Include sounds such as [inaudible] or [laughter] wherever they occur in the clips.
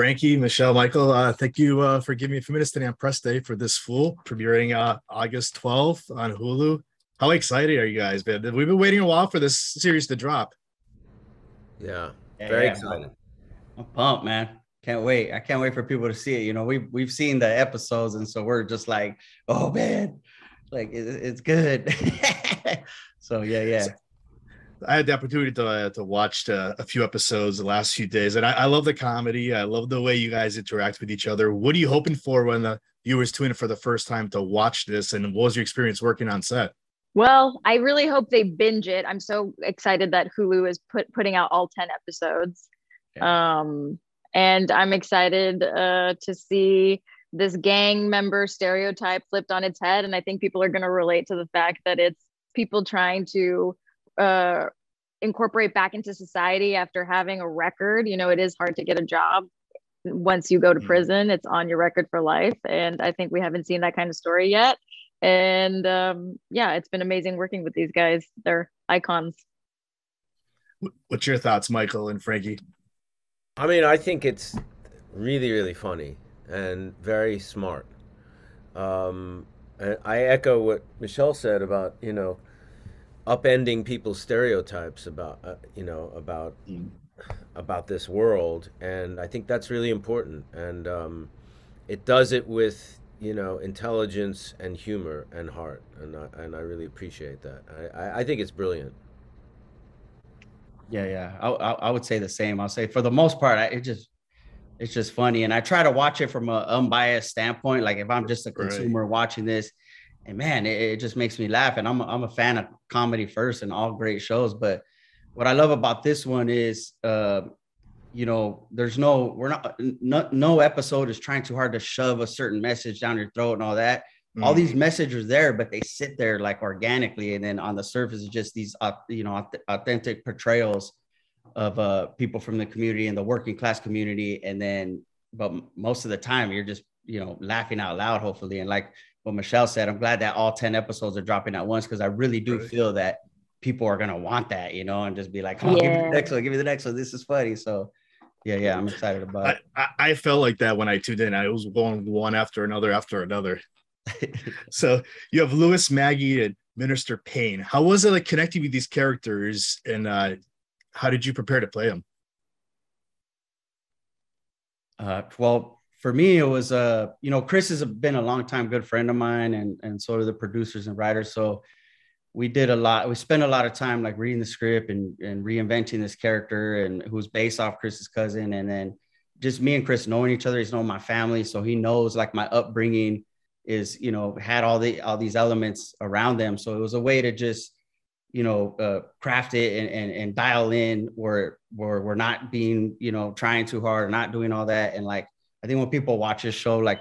Frankie, Michelle, Michael, uh, thank you uh, for giving me a few minutes today on press day for this fool premiering uh, August 12th on Hulu. How excited are you guys, man? We've been waiting a while for this series to drop. Yeah, very yeah, excited. I'm pumped, man. Can't wait. I can't wait for people to see it. You know, we've we've seen the episodes, and so we're just like, oh man, like it, it's good. [laughs] so yeah, yeah. I had the opportunity to uh, to watch uh, a few episodes the last few days, and I, I, love the comedy. I love the way you guys interact with each other. What are you hoping for when the viewers tune in for the first time to watch this? And what was your experience working on set? Well, I really hope they binge it. I'm so excited that Hulu is put putting out all ten episodes, yeah. um, and I'm excited uh, to see this gang member stereotype flipped on its head. And I think people are going to relate to the fact that it's people trying to uh, incorporate back into society after having a record. You know, it is hard to get a job once you go to mm-hmm. prison. It's on your record for life, and I think we haven't seen that kind of story yet. And um, yeah, it's been amazing working with these guys. They're icons. What's your thoughts, Michael and Frankie? I mean, I think it's really, really funny and very smart. Um, and I echo what Michelle said about you know upending people's stereotypes about uh, you know about mm. about this world, and I think that's really important. And um, it does it with you know intelligence and humor and heart, and I, and I really appreciate that. I, I, I think it's brilliant. Yeah, yeah, I, I, I would say the same. I'll say for the most part, I, it just it's just funny, and I try to watch it from an unbiased standpoint. Like if I'm just a consumer right. watching this, and man, it, it, just makes me laugh. And I'm a, I'm a fan of comedy first and all great shows. But what I love about this one is, uh, you know, there's no, we're not, no, no episode is trying too hard to shove a certain message down your throat and all that. Mm. All these messages are there, but they sit there like organically. And then on the surface, is just these, uh, you know, authentic portrayals of uh, people from the community and the working class community. And then, but most of the time, you're just, you know, laughing out loud, hopefully. And like, what Michelle said, I'm glad that all 10 episodes are dropping at once because I really do right. feel that people are gonna want that, you know, and just be like, "Come on, yeah. give me the next one, give me the next one. This is funny." So, yeah, yeah, I'm excited about I, it. I, I felt like that when I tuned in. I was going one after another after another. [laughs] so you have Luis, Maggie, and Minister Payne. How was it like connecting with these characters, and uh, how did you prepare to play them? Uh, well, for me, it was uh, you know, Chris has been a long time good friend of mine, and and so are the producers and writers. So we did a lot. We spent a lot of time like reading the script and and reinventing this character, and who's based off Chris's cousin, and then just me and Chris knowing each other. He's known my family, so he knows like my upbringing is you know had all the all these elements around them. So it was a way to just you know uh, craft it and, and and dial in where where we're not being you know trying too hard, not doing all that, and like I think when people watch this show, like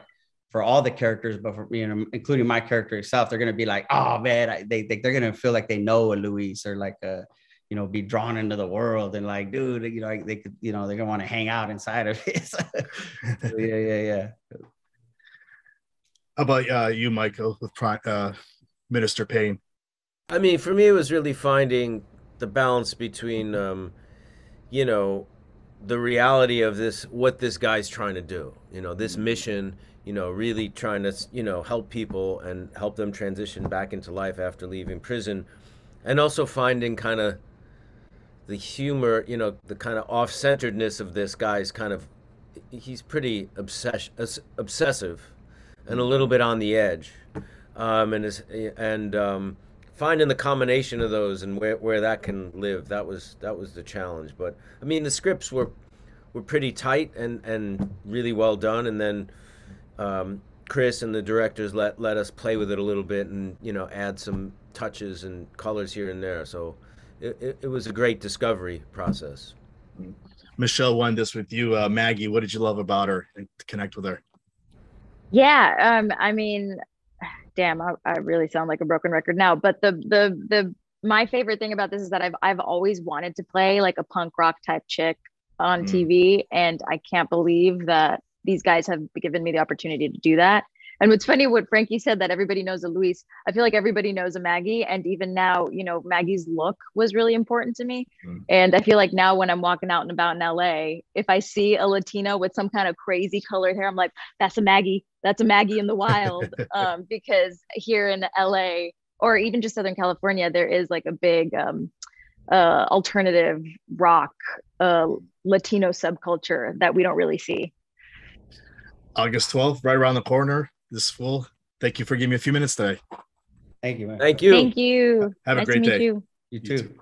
for all the characters, but for you know, including my character itself, they're gonna be like, oh man, I, they, they they're gonna feel like they know a Luis or like a you know be drawn into the world and like dude you know they could you know they're gonna want to hang out inside of it. [laughs] So, yeah yeah yeah. How about uh, you michael with uh, minister payne? I mean for me it was really finding the balance between um, you know the reality of this what this guy's trying to do. You know this mission you know really trying to you know help people and help them transition back into life after leaving prison. And also finding kind of the humor you know the kind of off-centeredness of this guy's kind of he's pretty obsess- obsessive and a little bit on the edge. Um, and is and um, finding the combination of those and where, where that can live that was that was the challenge. But i mean the scripts were were pretty tight and and really well done. And then um, chris and the directors let let us play with it a little bit and you know add some touches and colors here and there. So it, it, it was a great discovery process. Michelle won this with you. Uh, maggie what did you love about her and connect with her? Yeah um, i mean damn, I, I really sound like a broken record now. But the the the my favorite thing about this is that I've I've always wanted to play like a punk rock type chick on mm. TV, and I can't believe that these guys have given me the opportunity to do that. And what's funny, what Frankie said that everybody knows a Luis. I feel like everybody knows a Maggie, and even now, you know, Maggie's look was really important to me. Mm. And I feel like now when I'm walking out and about in LA, if I see a Latina with some kind of crazy colored hair, I'm like, that's a Maggie. That's a Maggie in the wild. [laughs] um, because here in LA or even just Southern California, there is like a big um, uh, alternative rock uh, Latino subculture that we don't really see. August 12th, right around the corner. This Fool. Thank you for giving me a few minutes today. Thank you. Man. Thank you. Thank you. Have nice a great day. You. you too. You too.